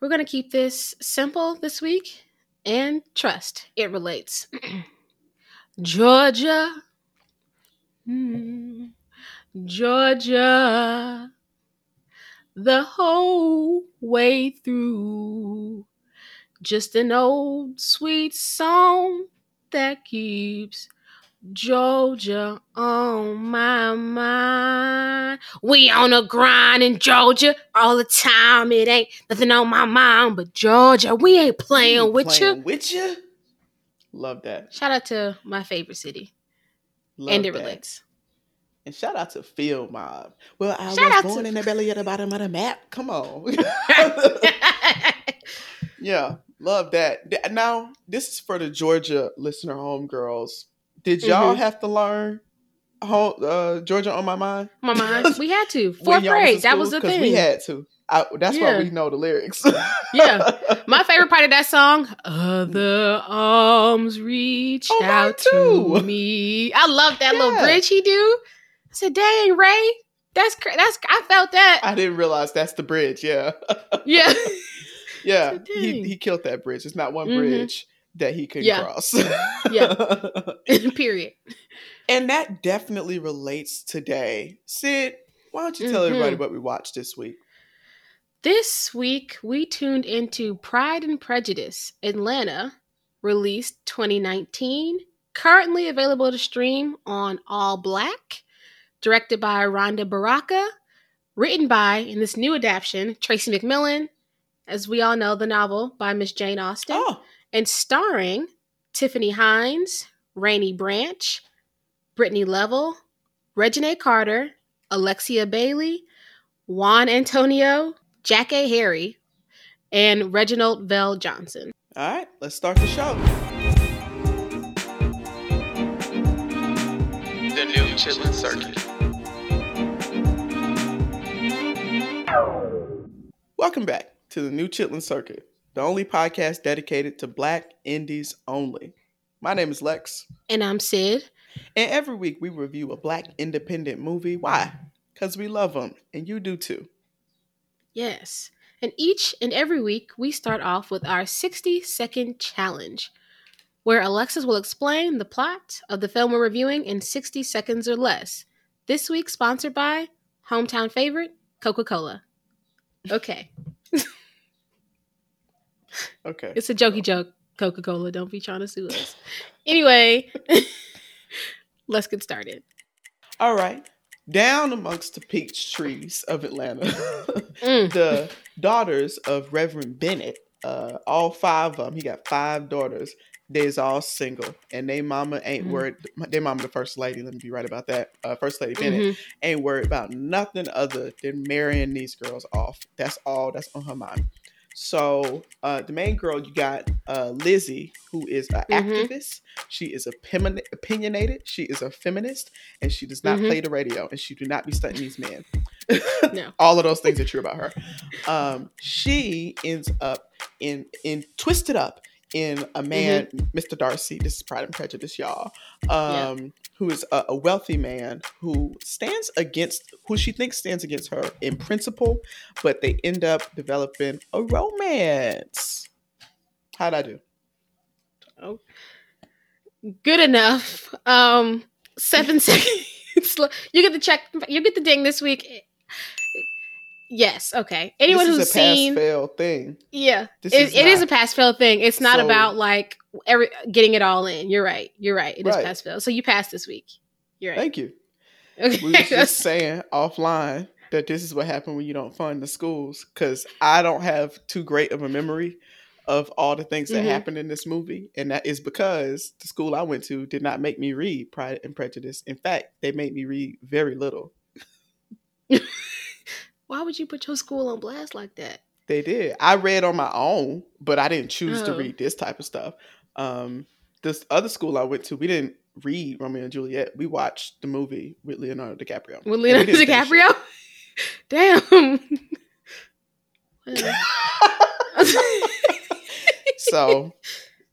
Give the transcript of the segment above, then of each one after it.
We're going to keep this simple this week and trust it relates. Georgia. Mm, Georgia. The whole way through. Just an old sweet song that keeps Georgia on my mind. We on a grind in Georgia all the time. It ain't nothing on my mind but Georgia. We ain't playing You with playing you. With you? Love that. Shout out to my favorite city. Love and it that. relates. And shout out to Field Mob. Well, I Shout out was born to- in the belly at the bottom of the map. Come on. yeah, love that. Now, this is for the Georgia listener homegirls. Did y'all Mhm. have to learn home, uh, Georgia on my mind? my mind. We had to. Fourth grade. That was the thing. We had to. I, that's Yeah. why we know the lyrics. Yeah. My favorite part of that song, other arms reach Oh, out to me. I love that little bridge he do. I said, "Dang, Ray, that's cra- that's I felt that." I didn't realize that's the bridge. Yeah. yeah, Yeah. So He, he killed that bridge. It's not one Mhm. bridge that he couldn't Yeah. cross. Yeah. period. And that definitely relates today. Syd, why don't you tell Mhm. everybody what we watched this week? This week we tuned into Pride and Prejudice Atlanta, released 2019, currently available to stream on ALLBLK, directed by Rhonda Baraka, written by, in this new adaptation, Tracy McMillan, as we all know, the novel by Miss Jane Austen, Oh, and starring Tiffany Hines, Raney Branch, Brittany Level, Reginae Carter, Alexia Bailey, Juan Antonio, Jackée Harry, and Reginald VelJohnson. all right. Let's start the show. The new Chitlin Circuit. Welcome back to the new Chitlin Circuit, the only podcast dedicated to Black indies only. My name is Lex. And I'm Syd. And every week we review a black independent movie. Why? Because we love them, and you do too. Yes. And each and every week, we start off with our 60 second challenge, where Alexis will explain the plot of the film we're reviewing in 60 seconds or less. This week, sponsored by hometown favorite, Coca Cola. Okay. Okay. It's a jokey joke, Coca Cola. Don't be trying to sue us. Anyway, let's get started. All right. Down amongst the peach trees of Atlanta, Mm. the daughters of Reverend Bennett, uh, all five of them, he got five daughters. They's all single, and they mama ain't Mhm. worried. Their mama, the first lady, let me be right about that. Uh, first lady Bennett Mhm. ain't worried about nothing other than marrying these girls off. That's all that's on her mind. So uh, the main girl you got uh, Lizzie, who is an Mhm. activist. She is opinion- opinionated. She is a feminist, and she does not Mhm. play the radio, and she do not be stunting these men. No. all of those things are true about her. Um, she ends up in in twisted up in a man, Mr. Darcy. This is Pride and Prejudice, y'all. Um, who is a, a wealthy man who stands against who she thinks stands against her in principle, but they end up developing a romance. How'd I do? Oh, Good enough. Um, seven seconds. You get the check. You get the ding this week. Yes. Okay. Anyone this who's is a pass seen, fail thing. yeah, This it, is it is a pass fail thing. It's not So- about like every getting it all in. You're right. You're right. It is Right. pass fail. So you passed this week. You're right. Thank you. Okay. We was just saying offline that this is what happened when you don't fund the schools because I don't have too great of a memory of all the things that Mhm. happened in this movie, and that is because the school I went to did not make me read Pride and Prejudice. In fact, they made me read very little. Why would you put your school on blast like that? They did. I read on my own, but I didn't choose to Oh. read this type of stuff. Um, this other school I went to, we didn't read Romeo and Juliet. We watched the movie with Leonardo DiCaprio. With Leonardo didn't finish it. DiCaprio. Damn. So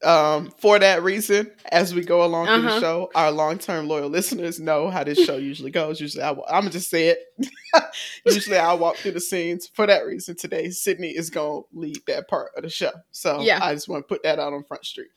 um, for that reason, as we go along uh-huh. through the uh-huh. show, our long term loyal listeners know how this show usually goes. Usually, I, am gonna just say it. usually, I walk through the scenes for that reason. Today, Sydney is gonna lead that part of the show, so yeah. I just want to put that out on Front Street.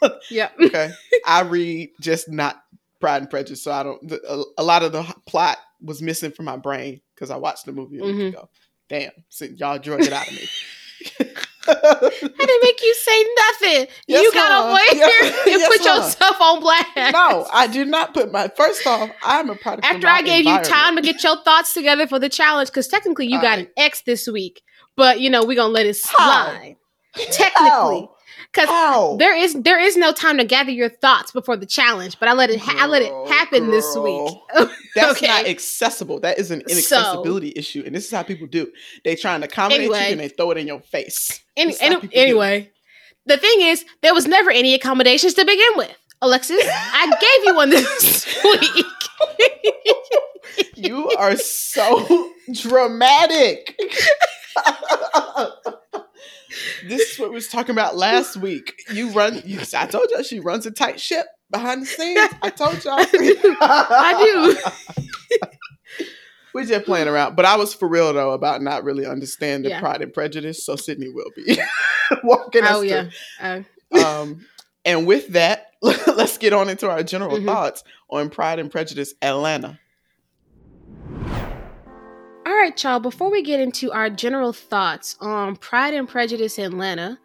yeah. Okay. I read just not Pride and Prejudice, so I don't. a, a, lot of the plot was missing from my brain because I watched the movie a week mm-hmm. ago. Damn, so y'all drug it out of me. I didn't make you say nothing. Yes, you got yes, here and yes, put yourself on blast. No, I did not put my. First off, I'm a product. After I gave you time to get your thoughts together for the challenge, because technically you All got right. an X this week, but you know we're gonna let it slide. How? Technically. How? Because there is there is no time to gather your thoughts before the challenge. But I let it ha- I let it happen girl. this week. That's okay. not accessible. That is an inaccessibility so, issue, and this is how people do. They trying to accommodate anyway, you and they throw it in your face. Any, any, anyway, do. the thing is, there was never any accommodations to begin with. Alexis, I gave you one this week. you are so dramatic this is what we was talking about last week. You run. You, I told y'all she runs a tight ship behind the scenes. I told y'all. I do. We're just playing around, but I was for real though about not really understanding yeah. Pride and Prejudice. So Sydney will be walking us. Oh yeah. Uh. um, and with that, let's get on into our general mm-hmm. thoughts on Pride and Prejudice Atlanta. All right, y'all, before we get into our general thoughts on Pride and Prejudice in Atlanta,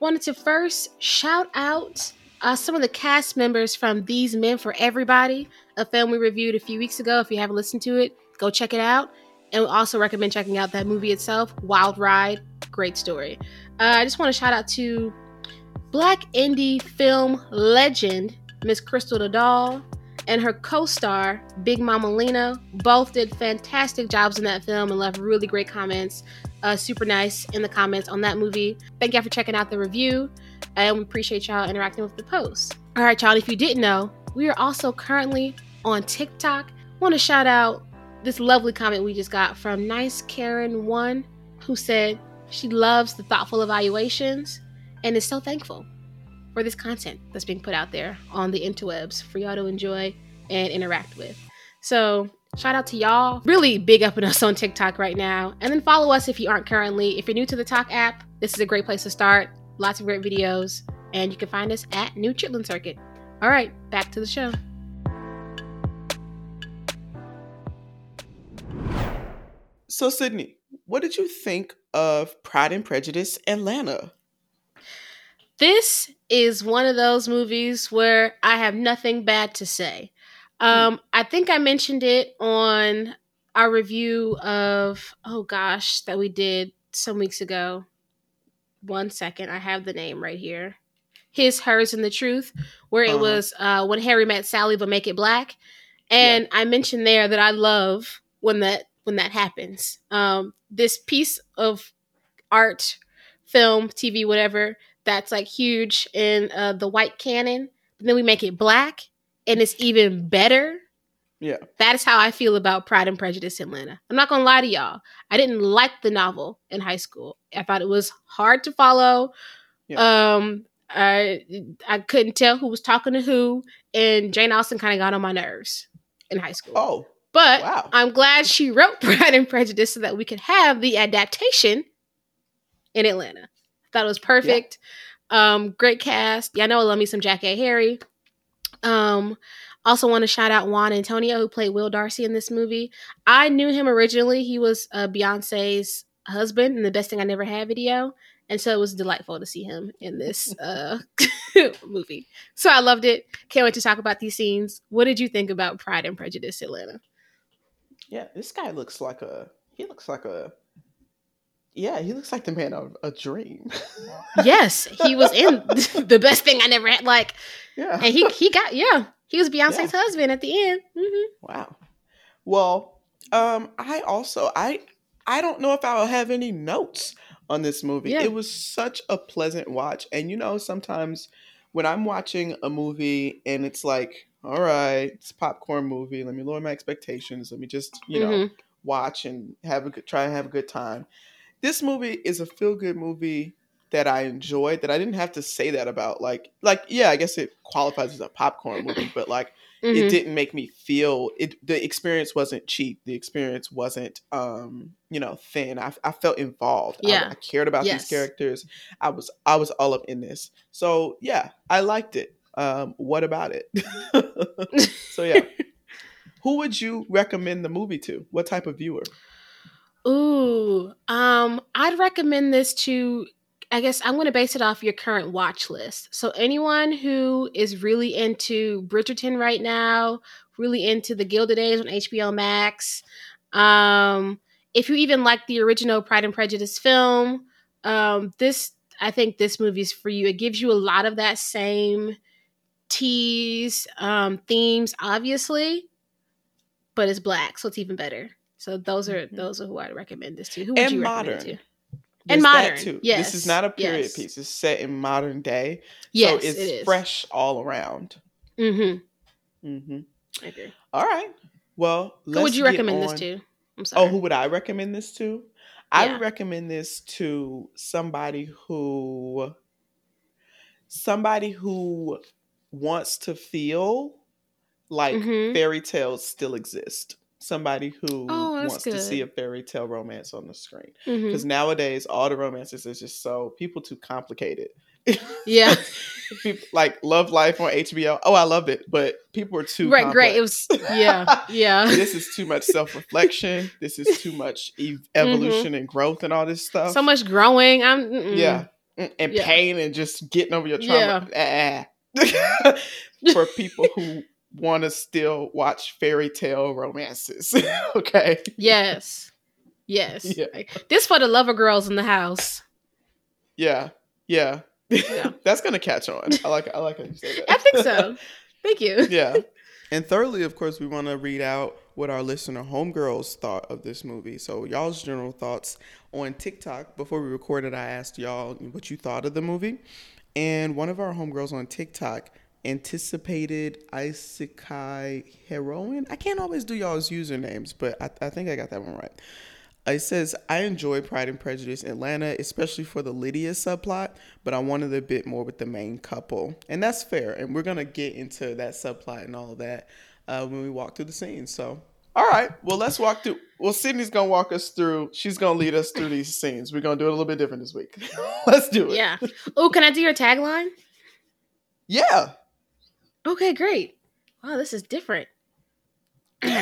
wanted to first shout out uh, some of the cast members from These Men for Everybody, a film we reviewed a few weeks ago. If you haven't listened to it, go check it out. And we also recommend checking out that movie itself, Wild Ride. Great story. Uh, I just want to shout out to Black indie film legend, Miss Crystal the Doll, and her co-star Big Mama Lena both did fantastic jobs in that film and left really great comments. Uh, super nice in the comments on that movie. Thank y'all for checking out the review, and we appreciate y'all interacting with the post. All right, y'all. If you didn't know, we are also currently on TikTok. Want to shout out this lovely comment we just got from Nice Karen One, who said she loves the thoughtful evaluations and is so thankful for this content that's being put out there on the interwebs for y'all to enjoy and interact with. So, shout out to y'all. Really big up in us on TikTok right now. And then follow us if you aren't currently. If you're new to the Talk app, this is a great place to start. Lots of great videos. And you can find us at New Chitlin Circuit. All right, back to the show. So, Sydney, what did you think of Pride and Prejudice Atlanta? This is one of those movies where I have nothing bad to say. Um, I think I mentioned it on our review of oh gosh that we did some weeks ago. One second, I have the name right here. His, hers, and the truth, where it uh-huh. was uh, when Harry met Sally, but make it black. And yeah. I mentioned there that I love when that when that happens. Um, this piece of art, film, TV, whatever that's like huge in uh, the white canon, but then we make it black and it's even better. Yeah. That is how I feel about Pride and Prejudice in Atlanta. I'm not gonna lie to y'all. I didn't like the novel in high school. I thought it was hard to follow. Yeah. Um I I couldn't tell who was talking to who, and Jane Austen kind of got on my nerves in high school. Oh. But wow. I'm glad she wrote Pride and Prejudice so that we could have the adaptation in Atlanta. Thought it was perfect. Yeah. Um, great cast. Yeah, I know I love me some Jackée Harry. Um, also want to shout out Juan Antonio who played Will Darcy in this movie. I knew him originally. He was uh, Beyonce's husband in the Best Thing I Never Had video. And so it was delightful to see him in this uh, movie. So I loved it. Can't wait to talk about these scenes. What did you think about Pride and Prejudice Atlanta? Yeah, this guy looks like a he looks like a yeah, he looks like the man of a dream. yes, he was in the best thing I never had. Like, yeah, and he he got yeah, he was Beyonce's yeah. husband at the end. Mm-hmm. Wow. Well, um, I also I I don't know if I'll have any notes on this movie. Yeah. It was such a pleasant watch, and you know, sometimes when I'm watching a movie and it's like, all right, it's a popcorn movie. Let me lower my expectations. Let me just you know mm-hmm. watch and have a good try and have a good time this movie is a feel good movie that I enjoyed that I didn't have to say that about. Like, like yeah, I guess it qualifies as a popcorn movie, but like mm-hmm. it didn't make me feel it. The experience wasn't cheap. The experience wasn't, um, you know, thin. I, I felt involved. Yeah, I, I cared about yes. these characters. I was I was all up in this. So yeah, I liked it. Um, what about it? so yeah. Who would you recommend the movie to? What type of viewer? Ooh, um, I'd recommend this to I guess I'm going to base it off your current watch list. So anyone who is really into Bridgerton right now, really into the Gilded Age on HBO Max, um, if you even like the original Pride and Prejudice film, um, this I think this movie is for you. It gives you a lot of that same tease um, themes, obviously, but it's black, so it's even better. So those are mm-hmm. those are who I'd recommend this to. Who would and you modern. recommend to? There's and modern. too. Yes. This is not a period yes. piece. It's set in modern day. Yes, so it's it fresh all around. Mm-hmm. Mm-hmm. I agree. All right. Well, who would you recommend on... this to? I'm sorry. Oh, who would I recommend this to? Yeah. I would recommend this to somebody who somebody who wants to feel like mm-hmm. fairy tales still exist somebody who oh, wants good. to see a fairy tale romance on the screen. Because mm-hmm. nowadays, all the romances is just so people too complicated. Yeah, people, like Love Life on HBO. Oh, I loved it, but people were too right. Complex. Great. It was yeah, yeah. this is too much self reflection. This is too much ev- mm-hmm. evolution mm-hmm. and growth and all this stuff. So much growing. I'm mm-mm. yeah, mm, and yeah. pain and just getting over your trauma. Yeah. For people who want to still watch fairy tale romances. okay. Yes. Yes. Yeah. This for the lover girls in the house. Yeah. Yeah. yeah. That's gonna catch on. I like I like how you say that. I think so. Thank you. Yeah. And thirdly, of course, we want to read out what our listener homegirls thought of this movie. So y'all's general thoughts on TikTok. Before we recorded, I asked y'all what you thought of the movie. And one of our homegirls on TikTok anticipated Isekai heroine. I can't always do y'all's usernames, but I, I think I got that one right. It says, I enjoy Pride and Prejudice Atlanta, especially for the Lydia subplot, but I wanted a bit more with the main couple. And that's fair. And we're going to get into that subplot and all of that uh, when we walk through the scenes. So, all right. Well, let's walk through. Well, Sydney's going to walk us through. She's going to lead us through these scenes. We're going to do it a little bit different this week. let's do it. Yeah. Oh, can I do your tagline? Yeah. Okay, great. Wow, this is different. Here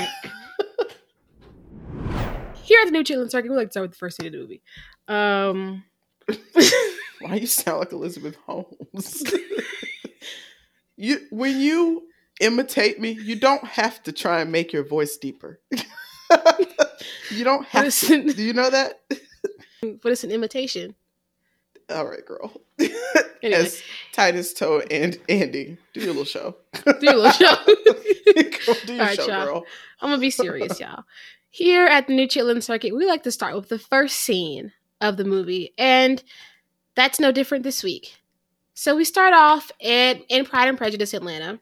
at the New Chitlin Circuit, we like to start with the first scene of the movie. Um, Why you sound like Elizabeth Holmes? you when you imitate me, you don't have to try and make your voice deeper. you don't have Listen, to. Do you know that? but it's an imitation. All right, girl. Anyway. As Titus Toe and Andy, do your little show. do your little show. do your show, y'all. girl. I'm gonna be serious, y'all. Here at the New Chitlin Circuit, we like to start with the first scene of the movie, and that's no different this week. So we start off in, in Pride and Prejudice, Atlanta,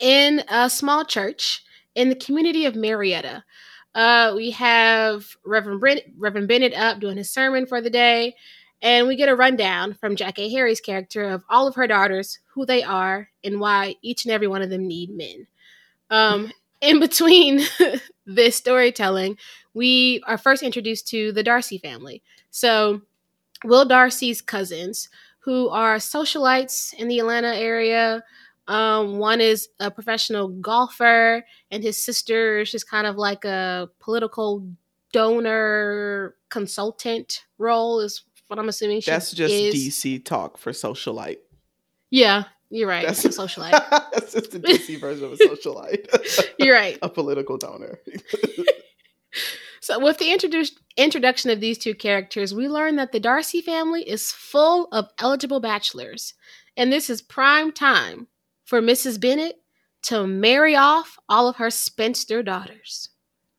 in a small church in the community of Marietta. Uh, we have Reverend, Brent, Reverend Bennett up doing his sermon for the day. And we get a rundown from Jackée Harry's character of all of her daughters, who they are, and why each and every one of them need men. Um, in between this storytelling, we are first introduced to the Darcy family. So, Will Darcy's cousins, who are socialites in the Atlanta area. Um, one is a professional golfer, and his sister is just kind of like a political donor consultant role, is what I'm assuming. That's just is. DC talk for socialite. Yeah, you're right. That's a socialite. That's just the DC version of a socialite. you're right. a political donor. so, with the introdu- introduction of these two characters, we learn that the Darcy family is full of eligible bachelors, and this is prime time for Mrs. Bennett to marry off all of her spinster daughters.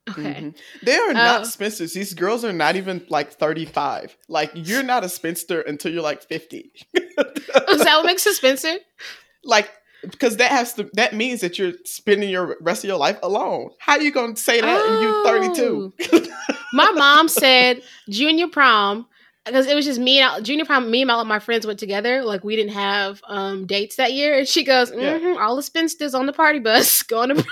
Okay. Mm-hmm. They are not uh, spinsters. These girls are not even like 35. Like you're not a spinster until you're like 50. is that what makes a spinster? Like because that has to that means that you're spending your rest of your life alone. How are you gonna say that oh. and you 32? My mom said junior prom because it was just me and I, junior prom. Me and all of my friends went together. Like we didn't have um dates that year, and she goes, mm-hmm, yeah. "All the spinsters on the party bus going to."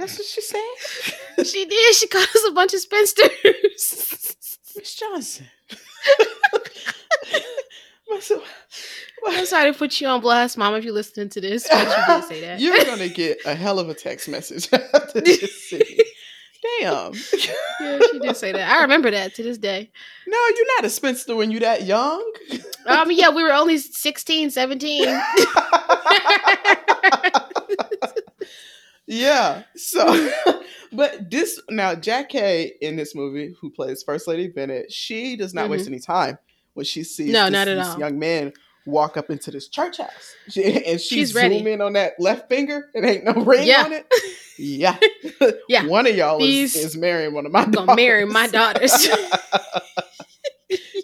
That's what she said. she did. She called us a bunch of spinsters. Miss Johnson. I'm sorry to put you on blast, Mom, if you're listening to this. But you did say that. You're gonna get a hell of a text message after this. Damn. yeah, she did say that. I remember that to this day. No, you're not a spinster when you're that young. Um, yeah, we were only 16, 17. yeah. So, but this now Jackée in this movie, who plays First Lady Bennett, she does not mm-hmm. waste any time when she sees no, this, not at this all. young man walk up into this church house. She, and she she's zoom ready. in on that left finger. It ain't no ring yeah. on it. Yeah. yeah. One of y'all is, is, marrying one of my gonna marry my daughters.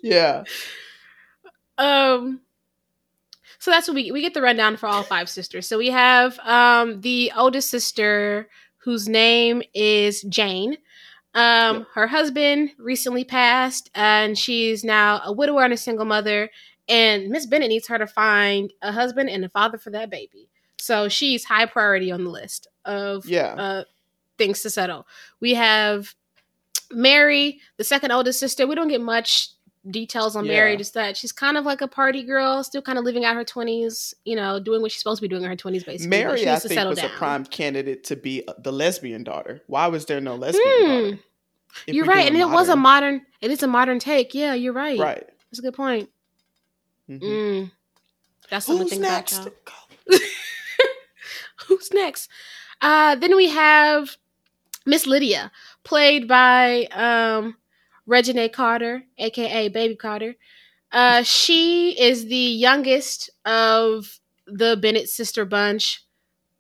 yeah. Um so that's what we we get the rundown for all five sisters. So we have um the oldest sister whose name is Jane. Um, yep. her husband recently passed, and she's now a widower and a single mother. And Miss Bennet needs her to find a husband and a father for that baby. So she's high priority on the list of yeah. Uh, things to settle. We have Mary, the second oldest sister. We don't get much details on yeah. Mary, just that she's kind of like a party girl, still kind of living out her twenties, you know, doing what she's supposed to be doing in her twenties, basically. Mary, I think, was down. a prime candidate to be the lesbian daughter. Why was there no lesbian hmm. daughter? You're right, and modern. it was a modern. It is a modern take. Yeah, you're right. Right. That's a good point. Mm-hmm. Mm. That's something Who's to next? about. Who's next? Uh, then we have Miss Lydia, played by um, Reginae Carter, aka Baby Carter. Uh, she is the youngest of the Bennett sister bunch.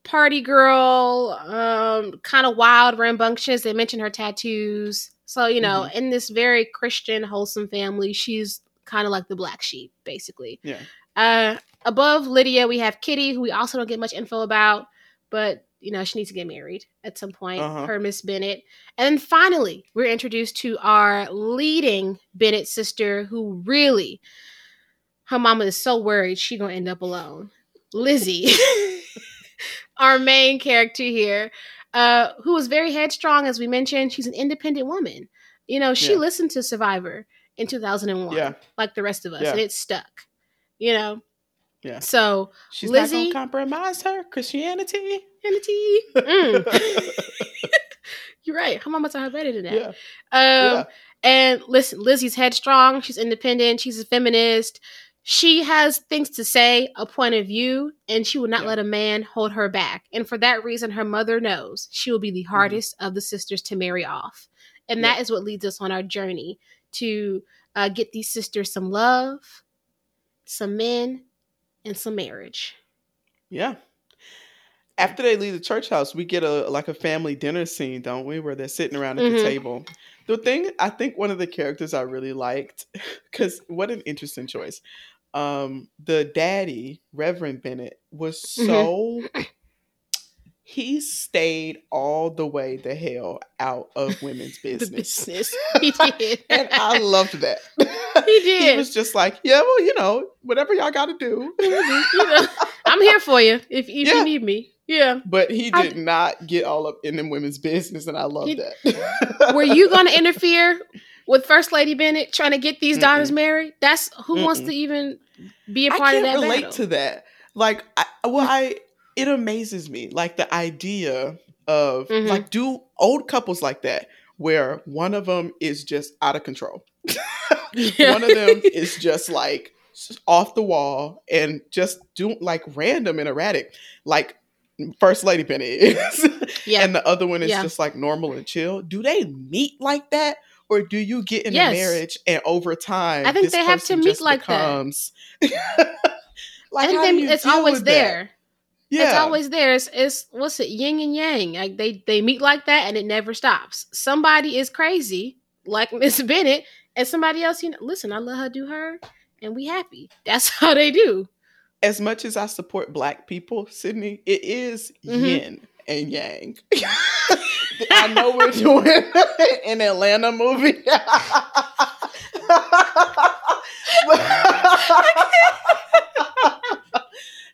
Party girl, um, kind of wild, rambunctious. They mention her tattoos. So, you know, mm-hmm. in this very Christian, wholesome family, she's kind of like the black sheep, basically. Yeah. Uh, above Lydia, we have Kitty, who we also don't get much info about, but you know she needs to get married at some point. Uh-huh. Her Miss Bennett. and then finally we're introduced to our leading Bennett sister, who really, her mama is so worried she gonna end up alone. Lizzie, our main character here, uh, who was very headstrong, as we mentioned. She's an independent woman. You know, she yeah. listened to Survivor in 2001, yeah. like the rest of us, yeah. and it stuck. You know. Yeah. So she's Lizzie, not gonna compromise her Christianity. Christianity. Mm. You're right. Her mama's her better than that. Yeah. Um, yeah. And listen, Lizzie's headstrong. She's independent. She's a feminist. She has things to say, a point of view, and she will not yeah. let a man hold her back. And for that reason, her mother knows she will be the mm-hmm. hardest mm-hmm. of the sisters to marry off. And that is what leads us on our journey to uh, get these sisters some love, some men, and some marriage. Yeah. After they leave the church house, we get a like a family dinner scene, don't we? Where they're sitting around at mm-hmm. the table. The thing I think one of the characters I really liked, because what an interesting choice. Um, the daddy, Reverend Bennett, was so mm-hmm he stayed all the way the hell out of women's business. business. He did. and I loved that. He did. he was just like, yeah, well, you know, whatever y'all got to do. you know, I'm here for you if, if yeah. you need me. Yeah. But he did I, not get all up in them women's business, and I love that. were you going to interfere with First Lady Bennett trying to get these Mm-mm. daughters married? That's who Mm-mm. wants to even be a part of that. relate battle. to that. Like, I, well, I it amazes me like the idea of mm-hmm. like do old couples like that where one of them is just out of control. One of them is just like off the wall and just do like random and erratic like first lady penny is yeah. and the other one is yeah. just like normal and chill do they meet like that or do you get in yes. a marriage and over time i think they have to meet like becomes... that like I think it's always there that? Yeah. It's always there. It's, it's what's it, yin and yang. Like they they meet like that and it never stops. Somebody is crazy, like Miss Bennet, and somebody else, you know, listen, I let her do her and we happy. That's how they do. As much as I support black people, Sydney, it is mm-hmm. yin and yang. I know we're doing an Atlanta movie.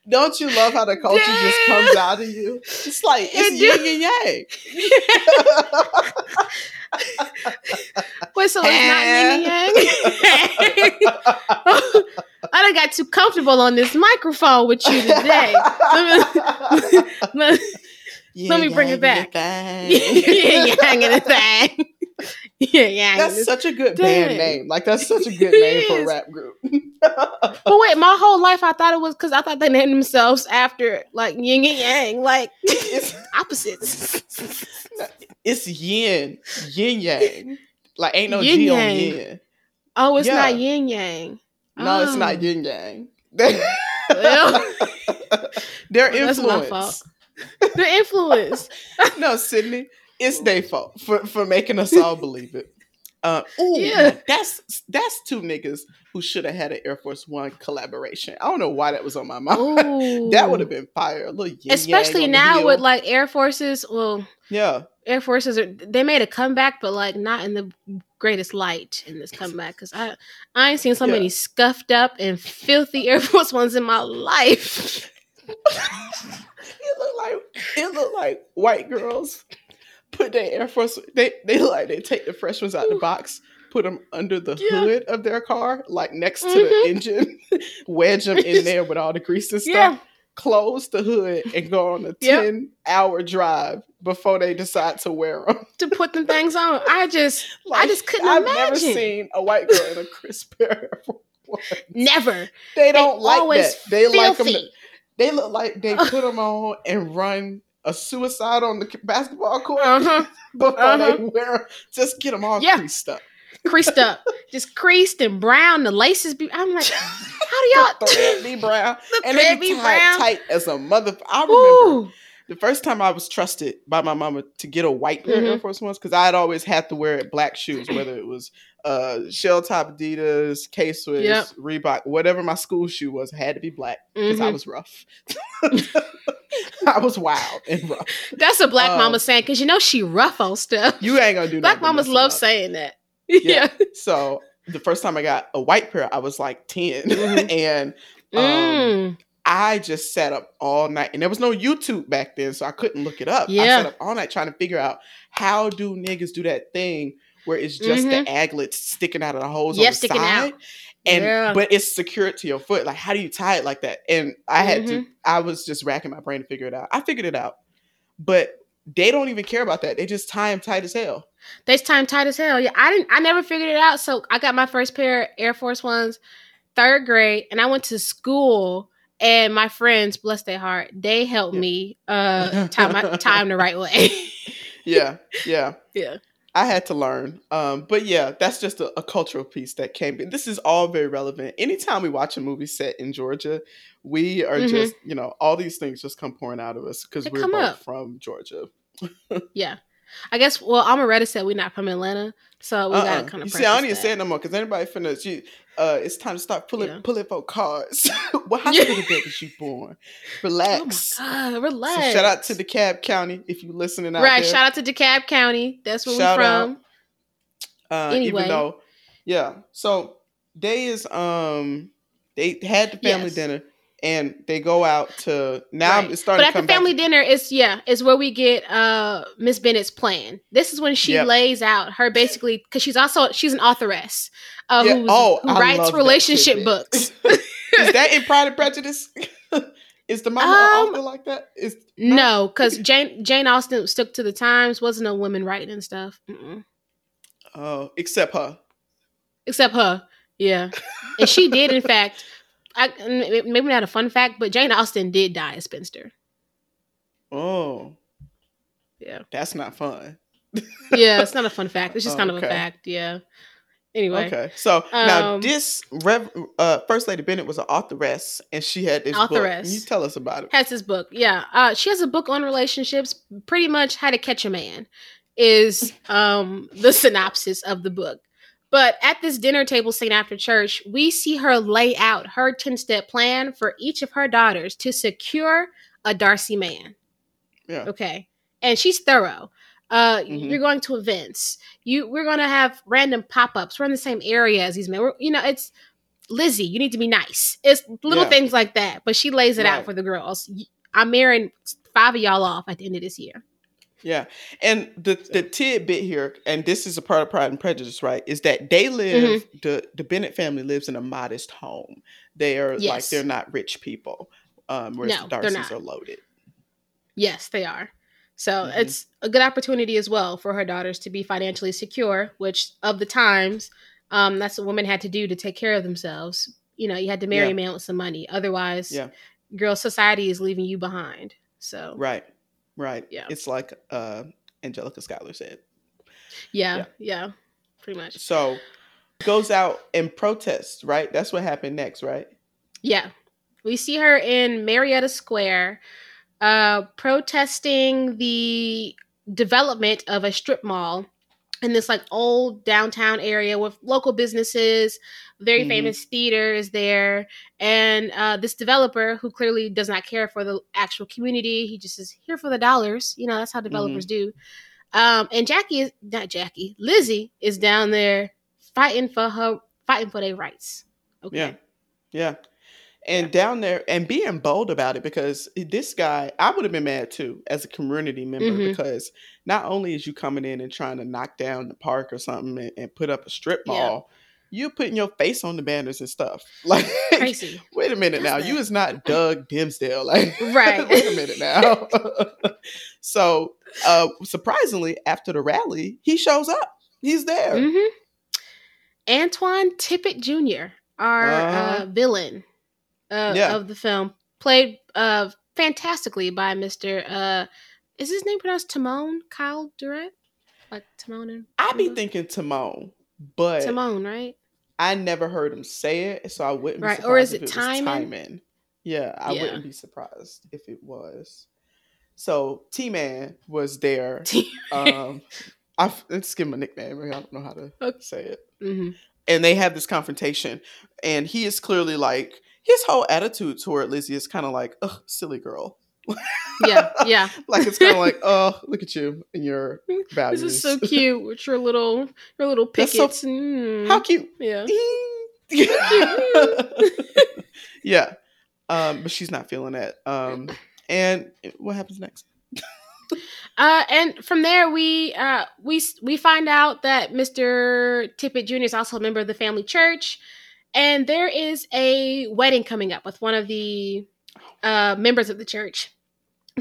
Don't you love how the culture Damn. just comes out of you? It's like it's it yin and yang. Wait, so it's not yin and yang? I done got too comfortable on this microphone with you today. Let me, let, let me bring it back. yeah, yang the thing. yeah, yeah. That's such a good band name. Like that's such a good name for a rap group. but wait, my whole life I thought it was because I thought they named themselves after like yin and yang, like it's opposites. It's yin, yin yang. Like ain't no yin G yang. on yin. Oh, it's yeah. not yin yang. No, oh. it's not oh. yin yang. Their influence. Their influence. no, Sydney it's their fault for, for making us all believe it. Uh, ooh, yeah, that's that's two niggas who should have had an Air Force One collaboration. I don't know why that was on my mind. that would have been fire. A little especially now with like Air Forces. Well, yeah, Air Forces are they made a comeback, but like not in the greatest light in this comeback because I I ain't seen so yeah. many scuffed up and filthy Air Force Ones in my life. it looked like it looked like white girls put their Air Force. They they like they take the fresh ones out of the box, put them under the yeah. hood of their car, like next mm-hmm. to the mm-hmm. engine, wedge them in there with all the grease and stuff. Yeah. Close the hood and go on a yep. ten hour drive before they decide to wear them to put them things on. I just like, I just couldn't I've imagine. never seen a white girl in a crisp pair of Never. They don't they like that. They filthy. like them. To, they look like they put them on and run a suicide on the basketball court uh-huh. before uh-huh. they wear just get them all yeah. creased up. creased up, just creased and brown. The laces be. I'm like, how do y'all the be brown? The and they be tied brown. tight as a mother. I remember Ooh. the first time I was trusted by my mama to get a white pair mm-hmm. of Air Force Ones because I had always had to wear black shoes, whether it was uh shell top Adidas, K Swiss, yep. Reebok, whatever my school shoe was, had to be black because mm-hmm. I was rough. I was wild and rough. That's a black um, mama saying because you know she rough on stuff. You ain't gonna do that. black mamas love up. saying that. yeah. yeah. So the first time I got a white pair, I was like 10. Mm-hmm. and um, mm. I just sat up all night. And there was no YouTube back then, so I couldn't look it up. Yeah. I sat up all night trying to figure out how do niggas do that thing where it's just mm-hmm. the aglets sticking out of the holes yep, on the sticking side. Out. And yeah. but it's secured to your foot. Like, how do you tie it like that? And I had mm-hmm. to, I was just racking my brain to figure it out. I figured it out. But they don't even care about that. They just tie them tight as hell. They tie them tight as hell. Yeah, I didn't. I never figured it out. So I got my first pair of Air Force Ones, third grade, and I went to school. And my friends, bless their heart, they helped yeah. me uh tie my tie them the right way. yeah, yeah, yeah. I had to learn. Um, but yeah, that's just a, a, cultural piece that came. This is all very relevant. Anytime we watch a movie set in Georgia, we are mm-hmm. just, you know, all these things just come pouring out of us because we're both up. from Georgia. yeah. I guess. Well, Amaretta said we're not from Atlanta, so we uh-uh. gotta kind of. See, I don't even say it no more because anybody finna. She, uh, it's time to start pulling yeah. pulling for cards. what hospital yeah. bed was you born? Relax. Oh my god, relax. So shout out to DeKalb County if you listening out right, there. shout out to DeKalb County. That's where shout we're from. Uh, anyway. Even though, yeah. So they is um they had the family yes. dinner and they go out to now right. it's starting. But at the family dinner, is yeah, is where we get uh Miss Bennett's plan. This is when she yep. lays out her basically because she's also she's an authoress uh, yeah. oh, who writes relationship books. is that in Pride and Prejudice? Is the mama um, like that? Is no, because Jane Jane Austen stuck to the times. Wasn't a woman writing and stuff. Oh, uh, except her. Except her, yeah, and she did in fact I, maybe not a fun fact, but Jane Austen did die a spinster. Oh, yeah, that's not fun. yeah, it's not a fun fact. It's just oh, kind of a fact. Yeah. Anyway, okay. So um, now this Rev, uh, First Lady Bennett was an authoress, and she had this authoress. book. You tell us about it? Has this book? Yeah, uh, she has a book on relationships. Pretty much, how to catch a man is um, the synopsis of the book. But at this dinner table scene after church, we see her lay out her 10 step plan for each of her daughters to secure a Darcy man. Yeah. Okay. And she's thorough. Uh, mm-hmm. You're going to events. You we're going to have random pop ups. We're in the same area as these men. We're, you know, it's Lizzie. You need to be nice. It's little yeah. things like that. But she lays it right. out for the girls. I'm marrying five of y'all off at the end of this year. Yeah. And the the tidbit here, and this is a part of Pride and Prejudice, right? Is that they live mm-hmm. the the Bennet family lives in a modest home. They are yes. like they're not rich people. Um, whereas no, the Darcys are loaded. Yes, they are. So mm-hmm. it's a good opportunity as well for her daughters to be financially secure, which of the times, um, that's what women had to do to take care of themselves. You know, you had to marry yeah. a man with some money. Otherwise, yeah. girl, society is leaving you behind. So right. Right. Yeah. It's like uh, Angelica Schuyler said. Yeah, yeah. Yeah. Pretty much. So goes out and protests, right? That's what happened next, right? Yeah. We see her in Marietta Square uh, protesting the development of a strip mall in this like old downtown area with local businesses, very mm-hmm. famous theaters there, and uh, this developer who clearly does not care for the actual community. He just is here for the dollars. You know, that's how developers mm-hmm. do. Um, and Jackie is not Jackie. Lizzie is down there fighting for her, fighting for their rights. Okay. Yeah, yeah and yeah. down there and being bold about it because this guy i would have been mad too as a community member mm-hmm. because not only is you coming in and trying to knock down the park or something and, and put up a strip mall yeah. you putting your face on the banners and stuff like Crazy. wait a minute now you is not doug dimsdale like right wait a minute now so uh surprisingly after the rally he shows up he's there mm-hmm. antoine tippett jr our uh, uh, villain uh, yeah. of the film, played uh, fantastically by Mr. Uh, is his name pronounced Timon Kyle Durrett? Like Timon and I be thinking Timon, but Timon, right? I never heard him say it, so I wouldn't. Right, or is it, it Timon? Yeah, I yeah. wouldn't be surprised if it was. So T Man was there. T-Man. Um, I let's give him a nickname. I don't know how to okay. say it. Mm-hmm. And they have this confrontation, and he is clearly like his whole attitude toward Lizzie is kind of like, ugh, silly girl. yeah, yeah. like it's kind of like, oh, look at you and your values. This is so cute with your little, your little pickets. So, mm. How cute! Yeah, yeah. Um, but she's not feeling that. Um, and what happens next? Uh, and from there, we uh, we we find out that Mr. Tippit Jr. is also a member of the family church. And there is a wedding coming up with one of the uh, members of the church.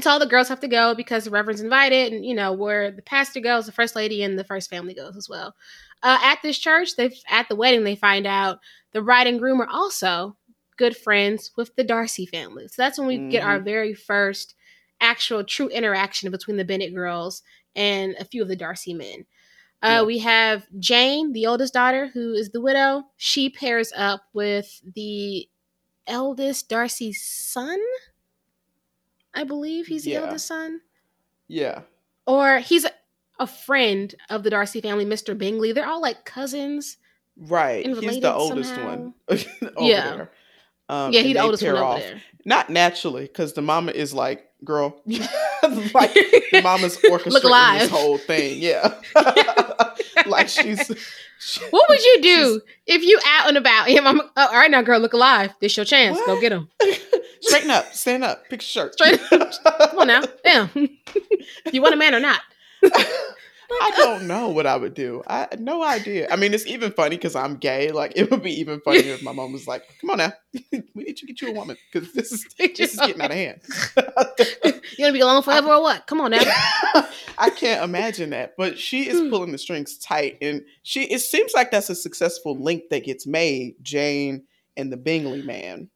So all the girls have to go because the reverend's invited, and you know where the pastor goes, the first lady and the first family goes as well. Uh, at this church, they at the wedding they find out the bride and groom are also good friends with the Darcy family. So that's when we mm-hmm. get our mm-hmm. very first actual true interaction between the Bennett girls and a few of the Darcy men. Uh, yeah. We have Jane, the oldest daughter, who is the widow. She pairs up with the eldest Darcy's son. I believe he's the yeah. eldest son. Yeah. Or he's a, a, friend of the Darcy family, Mr. Bingley. They're all like cousins. Right. He's the oldest somehow. one. yeah. There. Um, yeah, he's the oldest one over there. Not naturally, because the mama is like, girl, like the mama's orchestrating this whole thing. Yeah. like she's. She, what would you do if you out and about? Him, I'm, oh, all right now, girl, look alive. This your chance. What? Go get him. Straighten up, stand up, pick your shirt. Straight, come on now, damn. you want a man or not? I don't know what I would do. I no idea. I mean, it's even funny because I'm gay. Like, it would be even funnier if my mom was like, "Come on now, we need to get you a woman because this is this is getting out of hand." you gonna be alone forever I, or what? Come on now. I can't imagine that, but she is hmm. pulling the strings tight, and she. It seems like that's a successful link that gets made. Jane and the Bingley man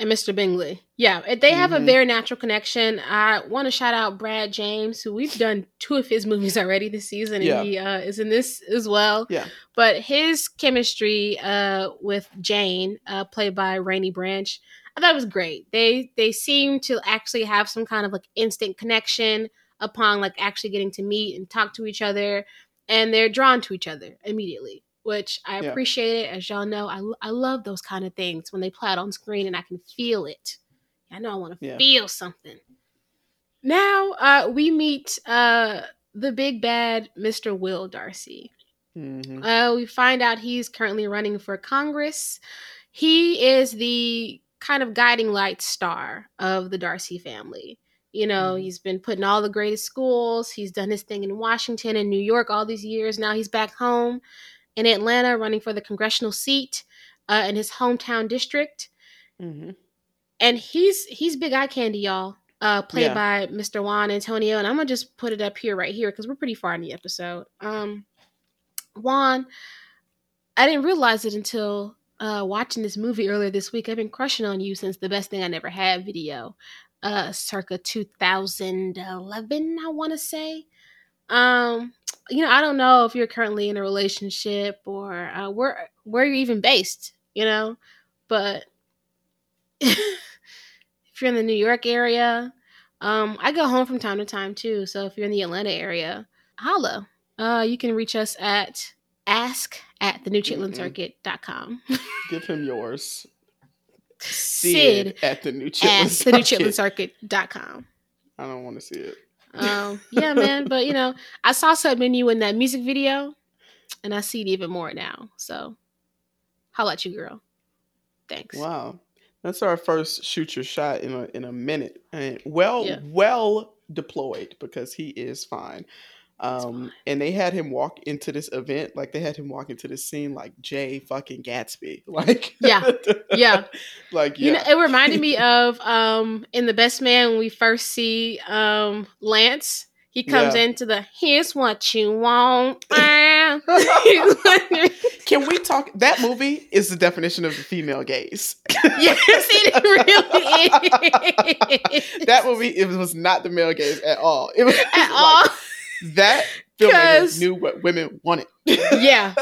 and Mr. Bingley. Yeah, they have mm-hmm. a very natural connection. I want to shout out Brad James, who we've done two of his movies already this season, and yeah. he uh, is in this as well. Yeah. But his chemistry uh, with Jane, uh, played by Raney Branch, I thought it was great. They they seem to actually have some kind of like instant connection upon like actually getting to meet and talk to each other, and they're drawn to each other immediately which I yeah. appreciate it. As y'all know, I, I love those kind of things when they play out on screen and I can feel it. I know I want to yeah. feel something. Now uh, we meet uh, the big bad Mr. Will Darcy. Mm-hmm. Uh, we find out he's currently running for Congress. He is the kind of guiding light star of the Darcy family. You know, mm-hmm. he's been put in all the greatest schools. He's done his thing in Washington and New York all these years. Now he's back home in Atlanta running for the congressional seat uh, in his hometown district. Mm-hmm. And he's he's big eye candy, y'all. Uh, played yeah. by Mr. Juan Antonio, and I'm gonna just put it up here right here because we're pretty far in the episode. Um, Juan, I didn't realize it until uh, watching this movie earlier this week. I've been crushing on you since the best thing I never had video, uh, circa 2011, I want to say. Um, you know, I don't know if you're currently in a relationship or uh, where where you're even based, you know, but if you're in the New York area, um, I go home from time to time too. So if you're in the Atlanta area, holla. Uh, you can reach us at ask at the new chitlin circuit.com. Give him yours. Syd, Syd at the new chitlin at circuit. the new chitlin circuit.com. I don't want to see it. Um, yeah, man. But you know, I saw something you in that music video, and I see it even more now. So, how about you, girl? Thanks. Wow, that's our first shoot your shot in a in a minute, and well, yeah. well deployed because he is fine. Um, and they had him walk into this event, like they had him walk into this scene like Jay fucking Gatsby. Like Yeah. Yeah. like yeah. You know, it reminded me of um in The Best Man when we first see um Lance. He comes yeah. into the here's what you want. Can we talk that movie is the definition of the female gaze. yes, it really is. that movie it was not the male gaze at all. It was at like, all that filmmaker knew what women wanted. yeah,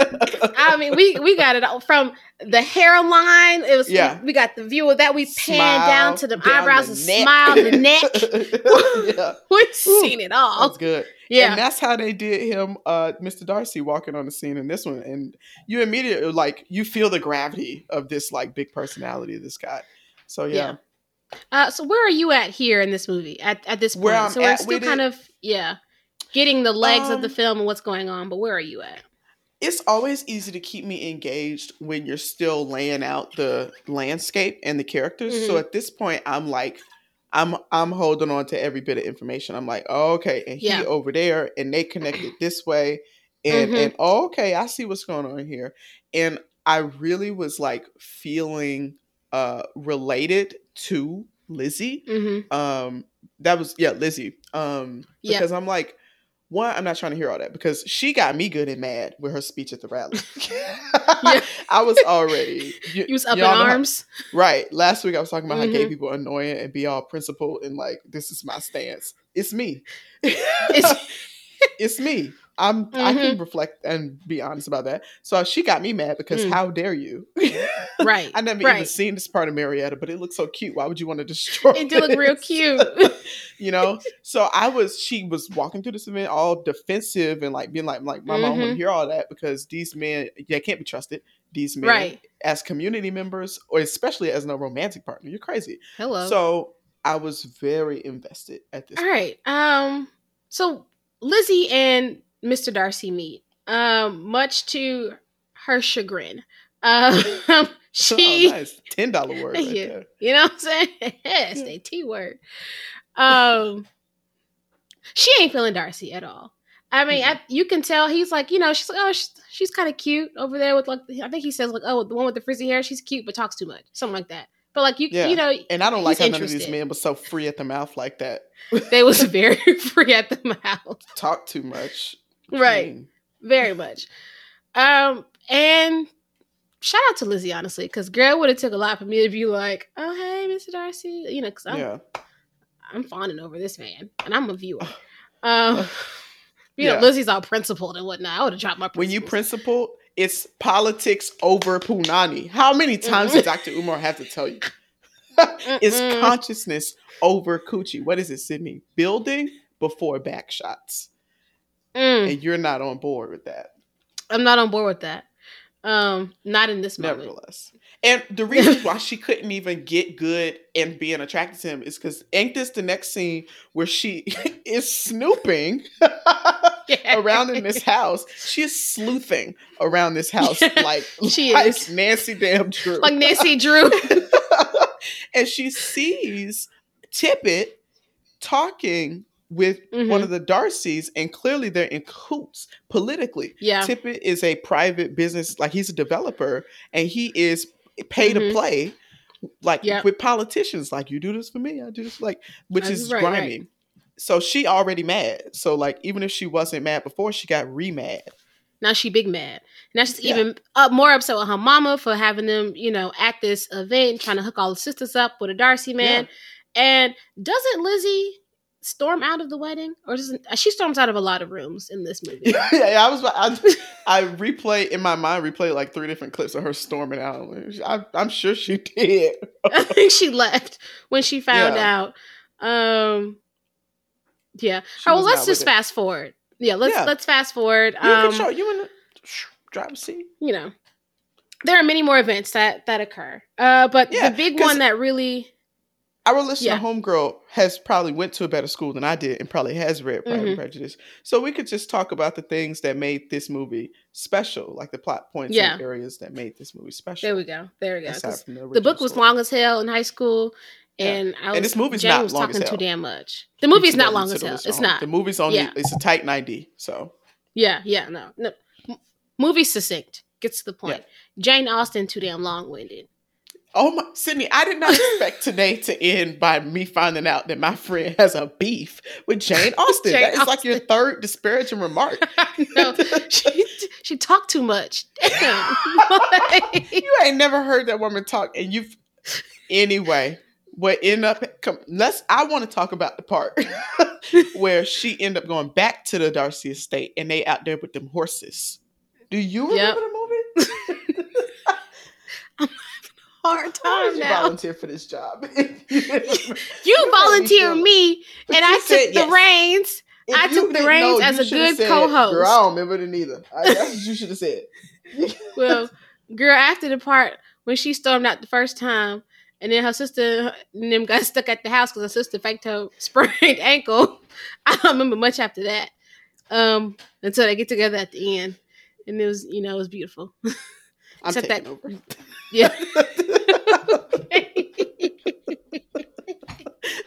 I mean, we we got it all from the hairline. It was yeah. We, got the view of that. We panned down to the eyebrows the and neck. smile, the neck. yeah. We've seen it all. That's good. Yeah, and that's how they did him, uh, Mr. Darcy, walking on the scene in this one, and you immediately like you feel the gravity of this like big personality of this guy. So yeah. yeah. Uh, so where are you at here in this movie at, at this point? Where I'm so we're still kind it, of yeah getting the legs um, of the film and what's going on, but where are you at? It's always easy to keep me engaged when you're still laying out the landscape and the characters. Mm-hmm. So at this point, I'm like, I'm I'm holding on to every bit of information. I'm like, oh, okay, and he over there, and they connected this way, and mm-hmm. and oh, okay, I see what's going on here, and I really was like feeling uh related to Lizzie. Mm-hmm. Um, that was yeah, Lizzie. Um, because yeah. I'm like, one, I'm not trying to hear all that because she got me good and mad with her speech at the rally. I was already you, you was up in arms. How, right. Last week I was talking about mm-hmm. how gay mm-hmm. people annoying and be all principled and like this is my stance. It's me. It's, it's me. I'm mm-hmm. I can mm-hmm. reflect and be honest about that. So she got me mad because mm. how dare you? right. I never right. even seen this part of Marietta, but it looks so cute. Why would you want to destroy it? It Did look real cute. you know? So I was she was walking through this event all defensive and like being like like my mm-hmm. mom wouldn't hear all that because these men yeah can't be trusted. These men right. as community members or especially as a romantic partner. You're crazy. Hello. So I was very invested at this. All point. right. Um so Lizzie and Mr. Darcy meet. Um, much to her chagrin. Um, she oh, nice. ten dollar word. Right you. There. you know what I'm saying? yes, a T word. Um, she ain't feeling Darcy at all. I mean, mm-hmm. I, you can tell he's like, you know, she's like, oh, she's, she's kind of cute over there with like, I think he says like, oh, the one with the frizzy hair, she's cute but talks too much, something like that. But like you, yeah. you know, and I don't like how interested. none of these men was so free at the mouth like that. they was very free at the mouth. Talk too much right. mm. very much. Um and shout out to lizzie honestly because girl would have took a lot for me to be like oh hey mr darcy you know because i'm yeah. i'm fawning over this man and i'm a viewer. Um you yeah. know lizzie's all principled and whatnot. I would have dropped my when you principled it's politics over punani. How many times did dr umar have to tell you? It's consciousness over coochie. What is it sydney? Building before back shots mm. and you're not on board with that. I'm not on board with that. Um, not in this moment. Nevertheless. And the reason why she couldn't even get good and being attracted to him is because ain't this the next scene where she is snooping yeah. around in this house? She is sleuthing around this house like she like is Nancy damn Drew, like Nancy Drew, and she sees Tippett talking with mm-hmm. one of the Darcys, and clearly they're in cahoots politically. Yeah. Tippett is a private business, like he's a developer, and he is pay mm-hmm. to play, like yep. with politicians. Like you do this for me, I do this like, which That's is right, grimy. Right. So she already mad. So like, even if she wasn't mad before, she got re mad. Now she big mad. Now she's yeah. even up more upset with her mama for having them, you know, at this event trying to hook all the sisters up with a Darcy man. Yeah. And doesn't Lizzie storm out of the wedding, or doesn't she storms out of a lot of rooms in this movie? Yeah, yeah I was. I, I replay in my mind, replay like three different clips of her storming out. I, am sure she did. I think she left when she found yeah. out. Um, yeah. oh, well, let's just fast it. forward. Yeah, let's yeah. let's fast forward. You um, show you in the driver's seat. You know, there are many more events that that occur. Uh, but the big one that really our listener yeah. homegirl has probably went to a better school than I did and probably has read Pride mm-hmm. and Prejudice. So we could just talk about the things that made this movie special, like the plot points yeah. and areas that made this movie special. There we go. There we go. The, the, book was story. long as hell in high school. And yeah. I was, and this movie's Jane not was long talking as hell. too damn much. The movie's not long as hell. It's not. The movie's only yeah. it's a tight ninety. So yeah, yeah, no, no. M- movie succinct gets to the point. Jane Austen too damn long winded. Oh my, Sydney, I did not expect today to end by me finding out that my friend has a beef with Jane Austen. Jane that is Austen. like your third disparaging remark. no, she, she talked too much. Damn. you ain't never heard that woman talk, and you've anyway. What end up come, let's I want to talk about the part where she end up going back to the Darcy estate and they out there with them horses. Do you remember yep. the movie? Hard time now. volunteer for this job? you volunteer me, and I took the yes. reins. If I took the reins know, as a good said, co-host. Girl, I don't remember it either. I, that's what you should have said. well, girl, after the part when she stormed out the first time, and then her sister and them got stuck at the house because her sister faked her sprained ankle. I don't remember much after that. Um, until they get together at the end, and it was, you know, it was beautiful. I'm Except that, over. Yeah.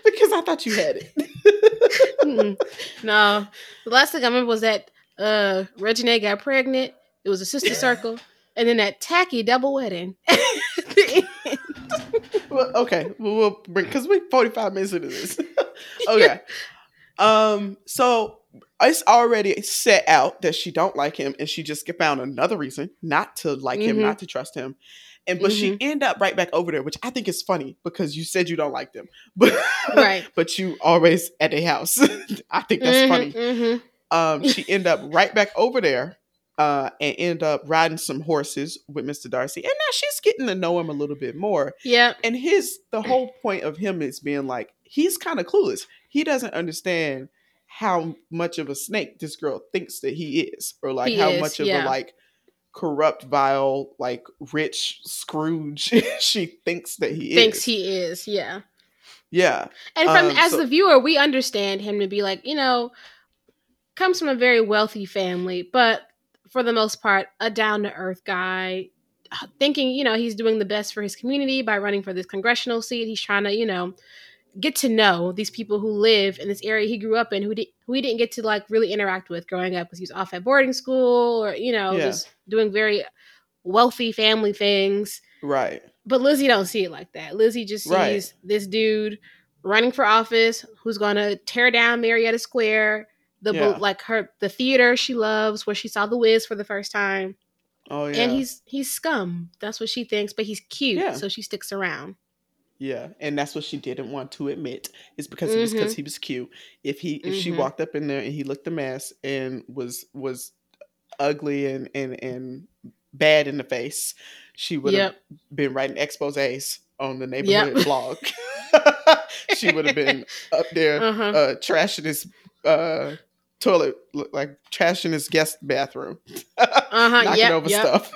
because I thought you had it. no, the last thing I remember was that uh Regina got pregnant. It was a sister circle, and then that tacky double wedding. well, okay, well, we'll bring because we forty five minutes into this. okay, um, so it's already set out that she don't like him, and she just found another reason not to like mm-hmm. him, not to trust him. And but mm-hmm. she end up right back over there, which I think is funny because you said you don't like them, but right. but you always at a house. I think that's mm-hmm, funny. Mm-hmm. Um, she end up right back over there, uh, and end up riding some horses with Mr. Darcy, and now she's getting to know him a little bit more. Yeah, and his the whole point of him is being like he's kind of clueless. He doesn't understand how much of a snake this girl thinks that he is, or like he how is, much of yeah. a like corrupt, vile, like rich Scrooge she thinks that he is thinks is. he is. Yeah. Yeah. And from um, as so, the viewer, we understand him to be like, you know, comes from a very wealthy family, but for the most part, a down to earth guy, thinking, you know, he's doing the best for his community by running for this congressional seat. He's trying to, you know, get to know these people who live in this area he grew up in who, did, who he didn't get to like really interact with growing up because he was off at boarding school or you know yeah. just doing very wealthy family things right but lizzie don't see it like that lizzie just sees right. this dude running for office who's going to tear down marietta square the yeah. like her the theater she loves where she saw the wiz for the first time oh yeah and he's he's scum that's what she thinks but he's cute yeah. so she sticks around yeah, and that's what she didn't want to admit. Is because mm-hmm. it was because he was cute. If he if mm-hmm. she walked up in there and he looked a mess and was was ugly and and and bad in the face, she would have yep. been writing exposés on the neighborhood yep. blog. she would have been up there uh-huh. uh, trashing his uh, toilet like trashing his guest bathroom. uh-huh, knocking yep, over stuff.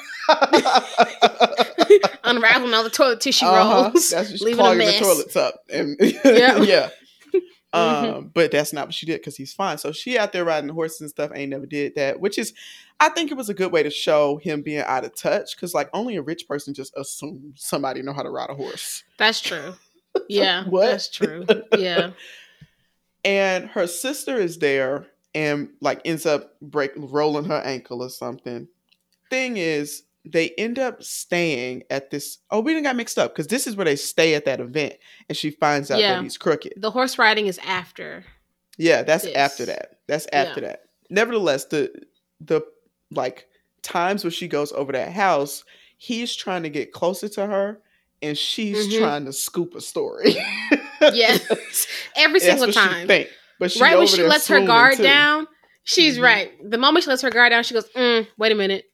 Unraveling all the toilet tissue uh-huh. rolls. That's just leaving clogging the toilets up. And yeah. Mm-hmm. Um, but that's not what she did because he's fine. So she out there riding the horses and stuff ain't never did that, which is I think it was a good way to show him being out of touch because like only a rich person just assumes somebody know how to ride a horse. That's true. Yeah. what? That's true. Yeah. and her sister is there and like ends up break rolling her ankle or something. Thing is, they end up staying at this. Oh, we didn't got mixed up because this is where they stay at that event, and she finds out yeah. that he's crooked. The horse riding is after. Yeah, that's this. after that. That's after yeah. that. Nevertheless, the the like times where she goes over that house, he's trying to get closer to her, and she's mm-hmm. trying to scoop a story. yes, every single time. Think, but she right when she lets her guard too. down, she's mm-hmm. right. The moment she lets her guard down, she goes, mm, "Wait a minute."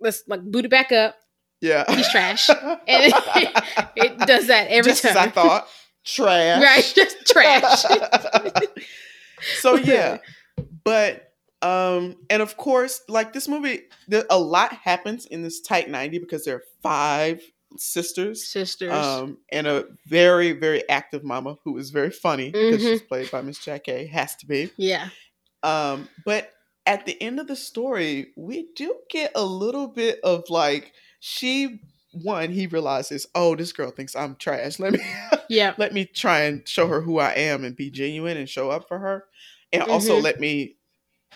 Let's like boot it back up. Yeah. He's trash. and it, it, does that every just time. As I thought. Trash. Right, just trash. so yeah. But um, and of course, like this movie, there, a lot happens in this tight 90 because there are five sisters. Sisters. Um, and a very, very active mama who is very funny because mm-hmm. she's played by Miss Jackée, has to be. Yeah. Um, but at the end of the story, we do get a little bit of like she one he realizes, oh, this girl thinks I'm trash. Let me yeah, let me try and show her who I am and be genuine and show up for her, and mm-hmm. also let me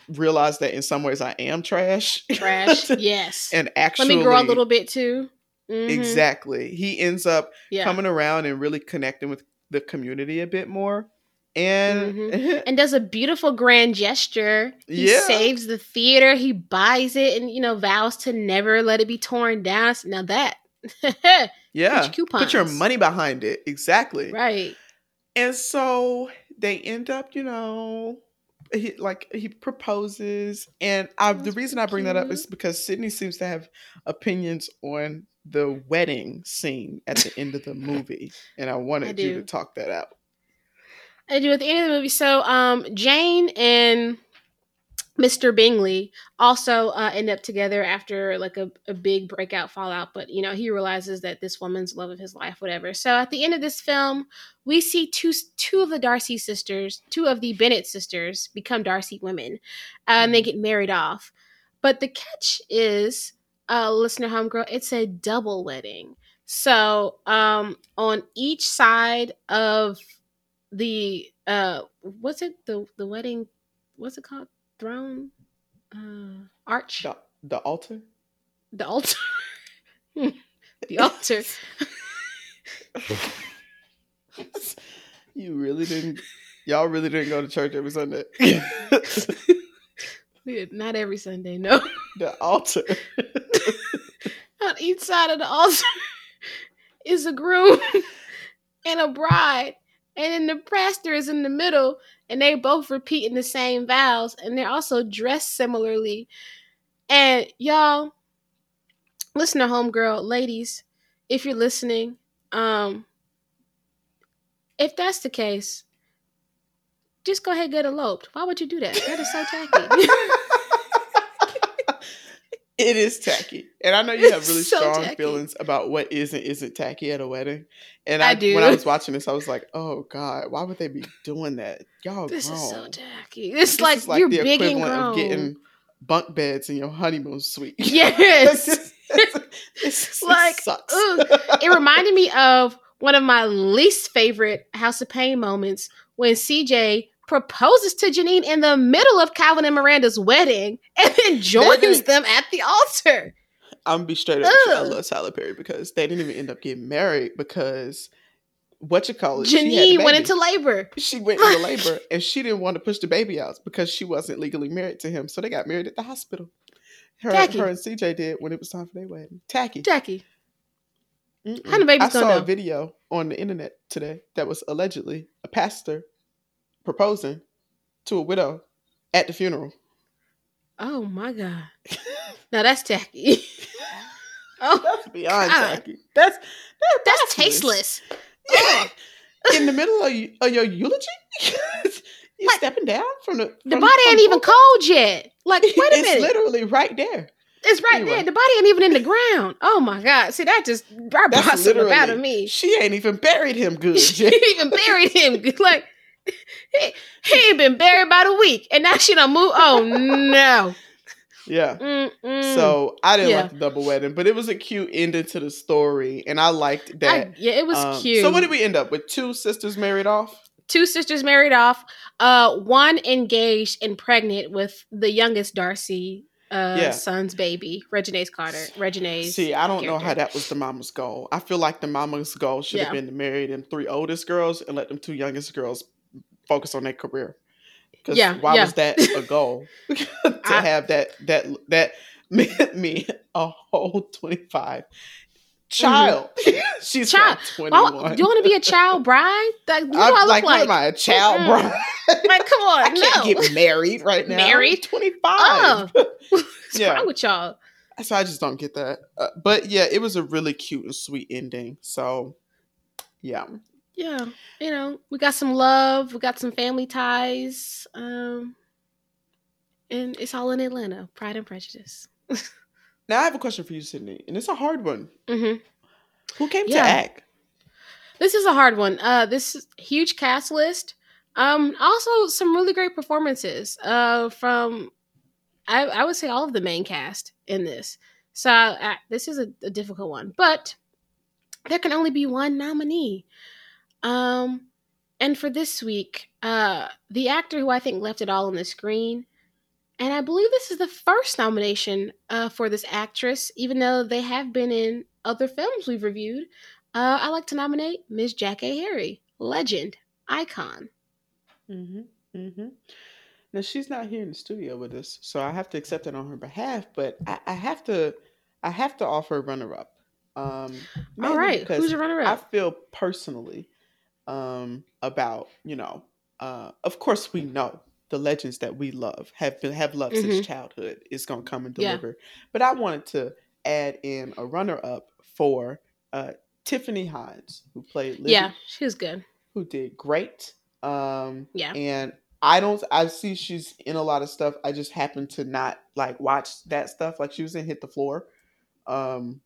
realize that in some ways I am trash. Trash, yes. and actually, let me grow a little bit too. Mm-hmm. Exactly. He ends up yeah. coming around and really connecting with the community a bit more and mm-hmm. and does a beautiful grand gesture. He yeah. saves the theater. He buys it and you know vows to never let it be torn down. Now that yeah, put, put your money behind it exactly right. And so they end up, you know, he like he proposes, and I, the reason I bring that up is because Sydney seems to have opinions on the wedding scene at the end of the movie, and I wanted I you to talk that out. I do at the end of the movie. So um, Jane and Mr. Bingley also uh, end up together after like a, a big breakout fallout, but you know he realizes that this woman's love of his life, whatever. So at the end of this film, we see two two of the Darcy sisters, two of the Bennet sisters, become Darcy women, uh, and they mm-hmm. get married off. But the catch is, uh, listener homegirl, it's a double wedding. So um, on each side of the uh what's it the the wedding what's it called? Throne? Uh arch? The, the altar? The altar. The altar. You really didn't y'all really didn't go to church every sunday. Not every sunday no. The altar. On each side of the altar is a groom and a bride and then the pastor is in the middle and they both repeating the same vows and they're also dressed similarly. And y'all listen to homegirl ladies if you're listening um if that's the case just go ahead and get eloped. Why would you do that? That is so tacky It is tacky, and I know you have really so strong tacky. feelings about what is and isn't tacky at a wedding. And I, I, do. When I was watching this, I was like, "Oh God, why would they be doing that? Y'all this grown. is so tacky. It's this like, is like you're the big equivalent of getting bunk beds in your honeymoon suite. Yes, it's, like sucks. it reminded me of one of my least favorite House of Payne moments when CJ proposes to Janine in the middle of Calvin and Miranda's wedding and then joins them at the altar. I'm gonna be straight up. I love Tyler Perry because they didn't even end up getting married because what you call it? Janine went into labor. She went into labor and she didn't want to push the baby out because she wasn't legally married to him. So they got married at the hospital. Her, Tacky. her and CJ did when it was time for their wedding. Tacky. Tacky. Mm-mm. How the baby's I saw know? a video on the internet today that was allegedly a pastor proposing to a widow at the funeral. Oh my god! now that's tacky. oh, that's beyond god. tacky. That's that's, that's tasteless. Yeah. In the middle of, of your eulogy, You like, stepping down from the from, the body ain't even cold yet. Like, wait a it's minute, it's literally right there. It's right anyway. there. The body ain't even in the ground. Oh my god! See that just brought something out of me. She ain't even buried him good. she ain't even buried him good. Like he, he ain't been buried about a week, and now she don't move. Oh no. Yeah. Mm-mm. So I didn't yeah. like the double wedding, but it was a cute ending to the story, and I liked that. I, yeah, it was um, cute. So what did we end up with? Two sisters married off. Two sisters married off. Uh, one engaged and pregnant with the youngest Darcy uh yeah. son's baby, Reginae Carter. Reginae. See, I don't character. know how that was the mama's goal. I feel like the mama's goal should yeah. have been to marry them three oldest girls and let them two youngest girls focus on their career. Because yeah, why yeah. was that a goal to I, have that that that meant me a whole twenty five child. Mm-hmm. She's child. one. Oh, you want to be a child bride? Like, what do I, I look like? What am I, a child mm-hmm. bride? like, come on, I can't no. get married right now. Married, twenty five. Oh. What's yeah. wrong with y'all? So I just don't get that. Uh, but yeah, it was a really cute and sweet ending. So yeah yeah, you know, we got some love, we got some family ties, um, and it's all in Atlanta. Pride and Prejudice. now I have a question for you, Sydney, and it's a hard one. Mm-hmm. Who came yeah. to act? This is a hard one. Uh, this huge cast list. Um, also some really great performances. Uh, from I, I would say all of the main cast in this. So uh, this is a, a difficult one, but there can only be one nominee. Um, and for this week, uh, the actor who I think left it all on the screen, and I believe this is the first nomination uh, for this actress, even though they have been in other films we've reviewed. Uh, I like to nominate Ms. Jackée Harry, legend, icon. Mm-hmm. Mm-hmm. Now she's not here in the studio with us, so I have to accept it on her behalf. But I, I have to, I have to offer a runner-up. Um, All right, who's a runner-up? I feel personally um, about you know, uh, of course we know the legends that we love have been have loved mm-hmm. since childhood is going to come and deliver. Yeah. But I wanted to add in a runner up for uh, Tiffany Hines, who played Lizzie, Yeah, she was good. Who did great. Um, yeah. And I don't. I see she's in a lot of stuff. I just happen to not like watch that stuff. Like she was in Hit the Floor. Um,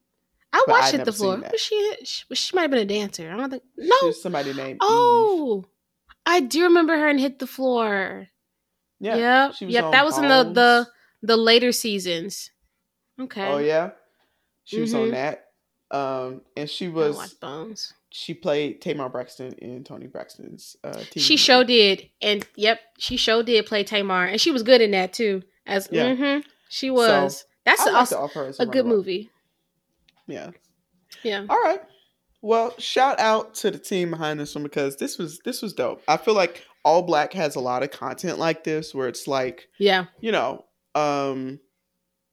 I watched Hit the Floor. Was she, she? She might have been a dancer. I don't think. No, somebody named. Oh, Eve. I do remember her and Hit the Floor. Yeah. Yep. Yep. That was Bones. in the the the later seasons. Okay. Oh yeah, she was mm-hmm. on that. Um, and she was Bones. She played Tamar Braxton in Toni Braxton's uh, TV. She show did, and yep, she show did play Tamar, and she was good in that too. As yeah, mm-hmm, she was. So, That's like also a, a good movie. Yeah. Yeah. All right. Well, shout out to the team behind this one because this was this was dope. I feel like ALLBLK has a lot of content like this where it's like, yeah, you know, um,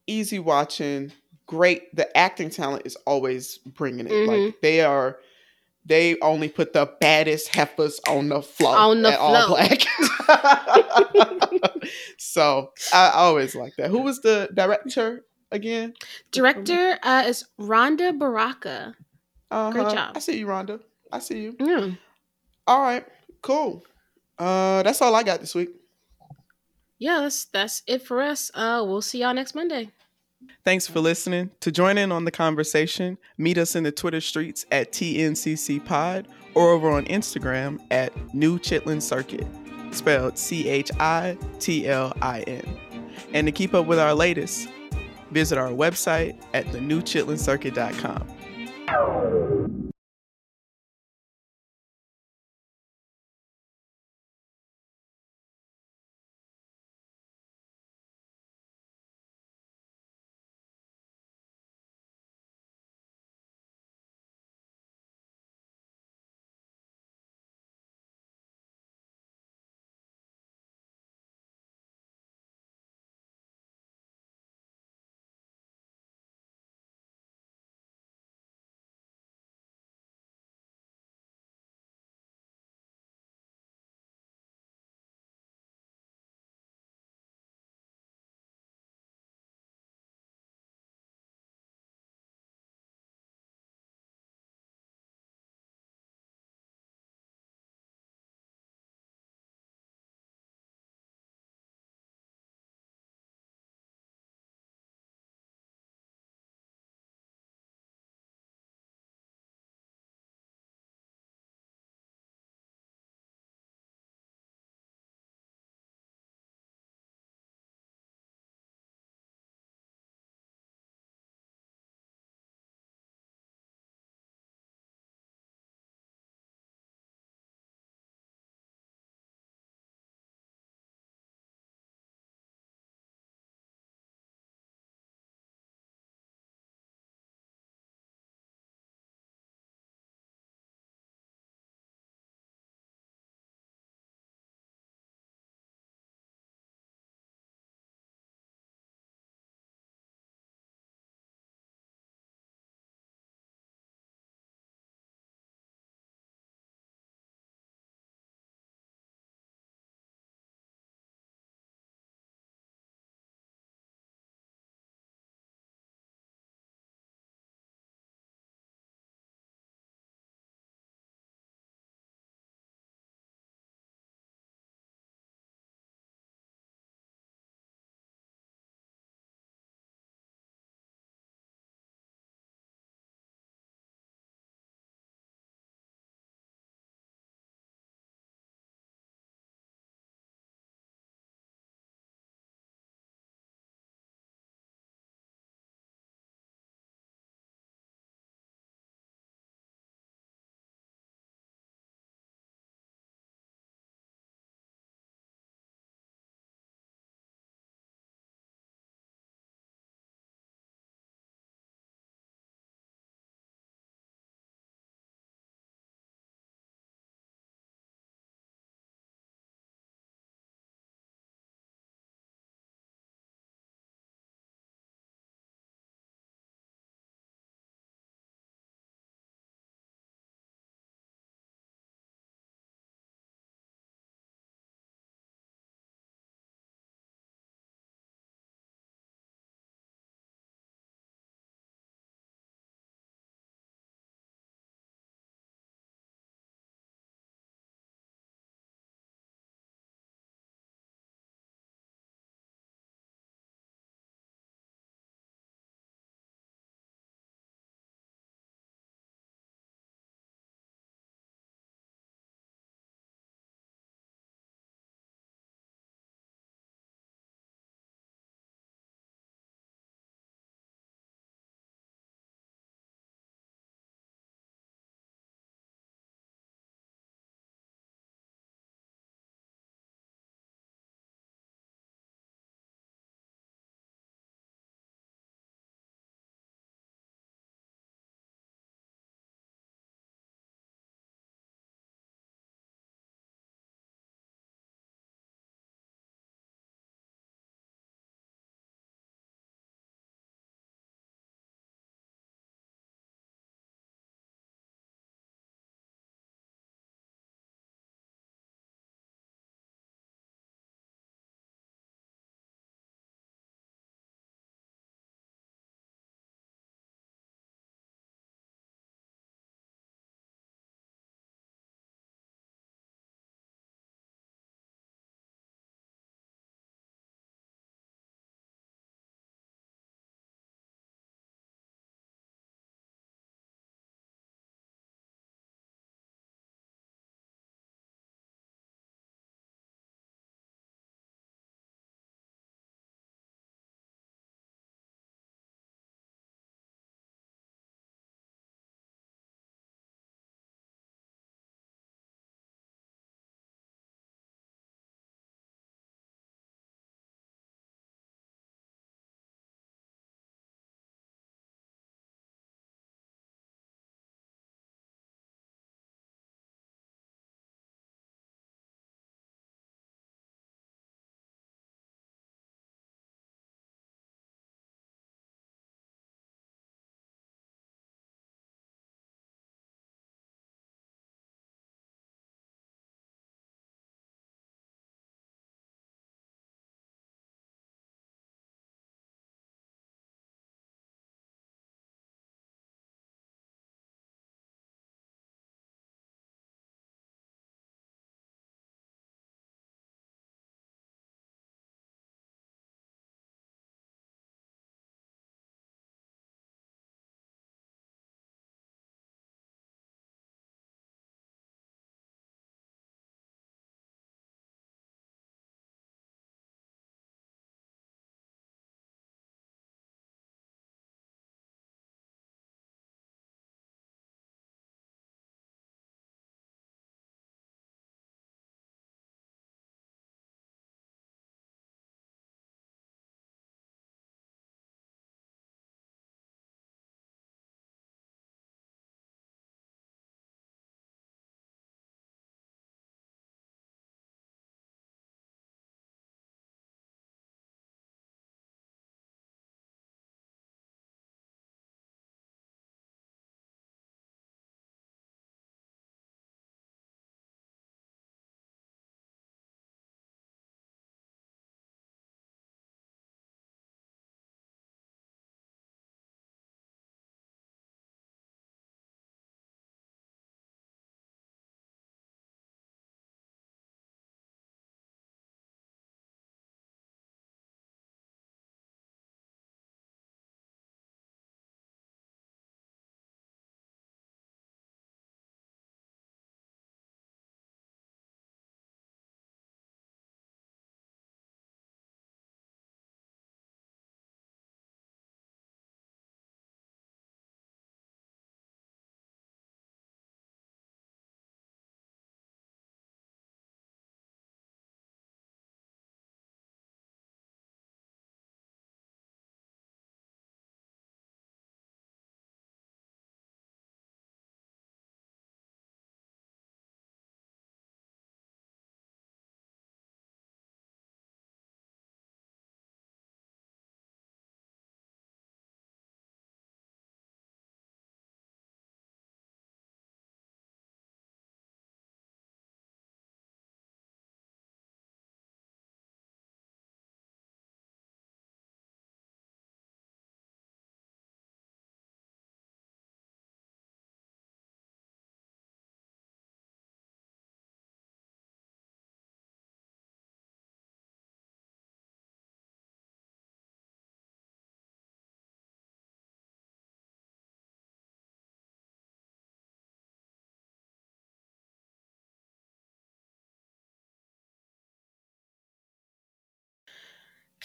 easy watching, great. The acting talent is always bringing it. Mm-hmm. Like they are, they only put the baddest heifers on the floor on the. ALLBLK. so I always like that. Who was the director again? Director uh, is Rhonda Baraka. Uh-huh. Great job. I see you, Rhonda. I see you. Yeah. All right. Cool. Uh, that's all I got this week. Yeah, that's that's it for us. Uh, we'll see y'all next Monday. Thanks for listening. To join in on the conversation, meet us in the Twitter streets at TNCC Pod or over on Instagram at New Chitlin Circuit, spelled C H I T L I N. And to keep up with our latest, visit our website at thenewchitlincircuit.com.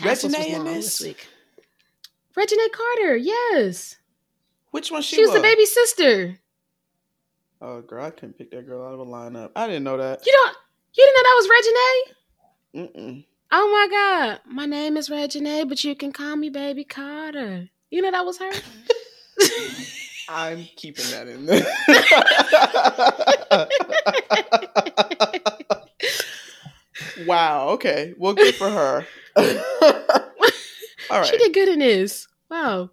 Reginae in this? this week. Reginae Carter, yes. Which one she, she was? was the baby sister. Oh, girl, I couldn't pick that girl out of a lineup. I didn't know that. You don't. You didn't know that was Reginae? Mm-mm. Oh my God, my name is Reginae, but you can call me Baby Carter. You know that was her. I'm keeping that in there. wow. Okay. Well, good for her. All right. She did good in this. Wow.